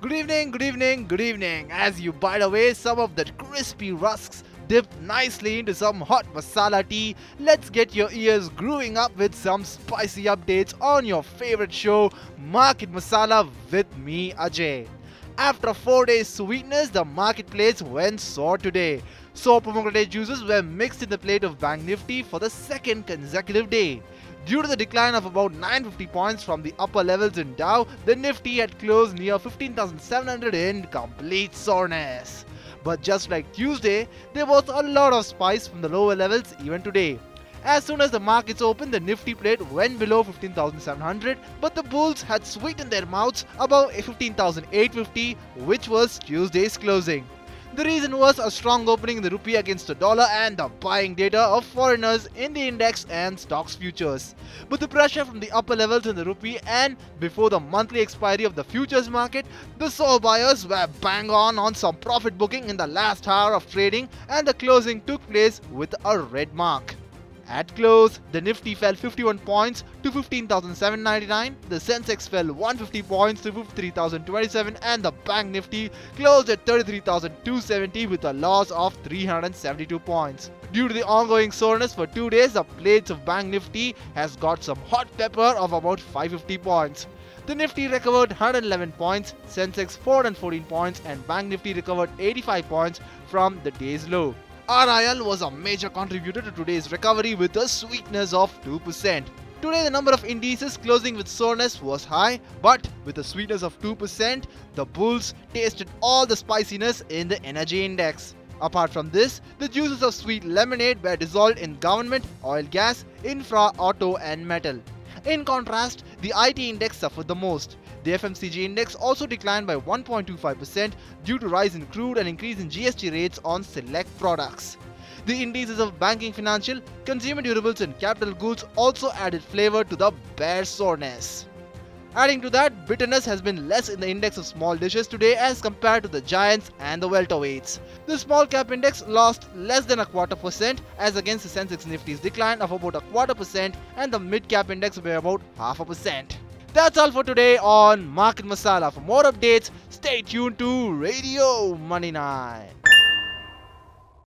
Good evening, good evening, good evening. As you bite away some of that crispy rusks dipped nicely into some hot masala tea, let's get your ears growing up with some spicy updates on your favorite show, Market Masala, with me, Ajay. After four days sweetness, the marketplace went sour today. So pomegranate juices were mixed in the plate of Bank Nifty for the second consecutive day. Due to the decline of about 950 points from the upper levels in Dow, the Nifty had closed near 15,700 in complete soreness. But just like Tuesday, there was a lot of spice from the lower levels even today. As soon as the markets opened, the Nifty plate went below 15,700, but the bulls had sweetened their mouths above 15,850, which was Tuesday's closing. The reason was a strong opening in the rupee against the dollar and the buying data of foreigners in the index and stocks futures. But the pressure from the upper levels in the rupee and before the monthly expiry of the futures market, the sour buyers were bang on on some profit booking in the last hour of trading and the closing took place with a red mark. At close, the Nifty fell 51 points to 15,799, the Sensex fell 150 points to 53,027 and the Bank Nifty closed at 33,270 with a loss of 372 points. Due to the ongoing soreness for two days, the plates of Bank Nifty has got some hot pepper of about 550 points. The Nifty recovered 111 points, Sensex 414 points and Bank Nifty recovered 85 points from the day's low. RIL was a major contributor to today's recovery with a sweetness of 2%. Today, the number of indices closing with soreness was high, but with a sweetness of 2%, the bulls tasted all the spiciness in the energy index. Apart from this, the juices of sweet lemonade were dissolved in government, oil, gas, infra, auto, and metal. In contrast, the IT index suffered the most. The FMCG index also declined by 1.25% due to rise in crude and increase in GST rates on select products. The indices of banking, financial, consumer durables and capital goods also added flavor to the bear soreness. Adding to that, bitterness has been less in the index of small dishes today as compared to the giants and the welterweights. The small cap index lost less than a quarter percent as against the Sensex Nifty's decline of about a quarter percent and the mid cap index by about half a percent. That's all for today on Market Masala. For more updates, stay tuned to Radio Money 9.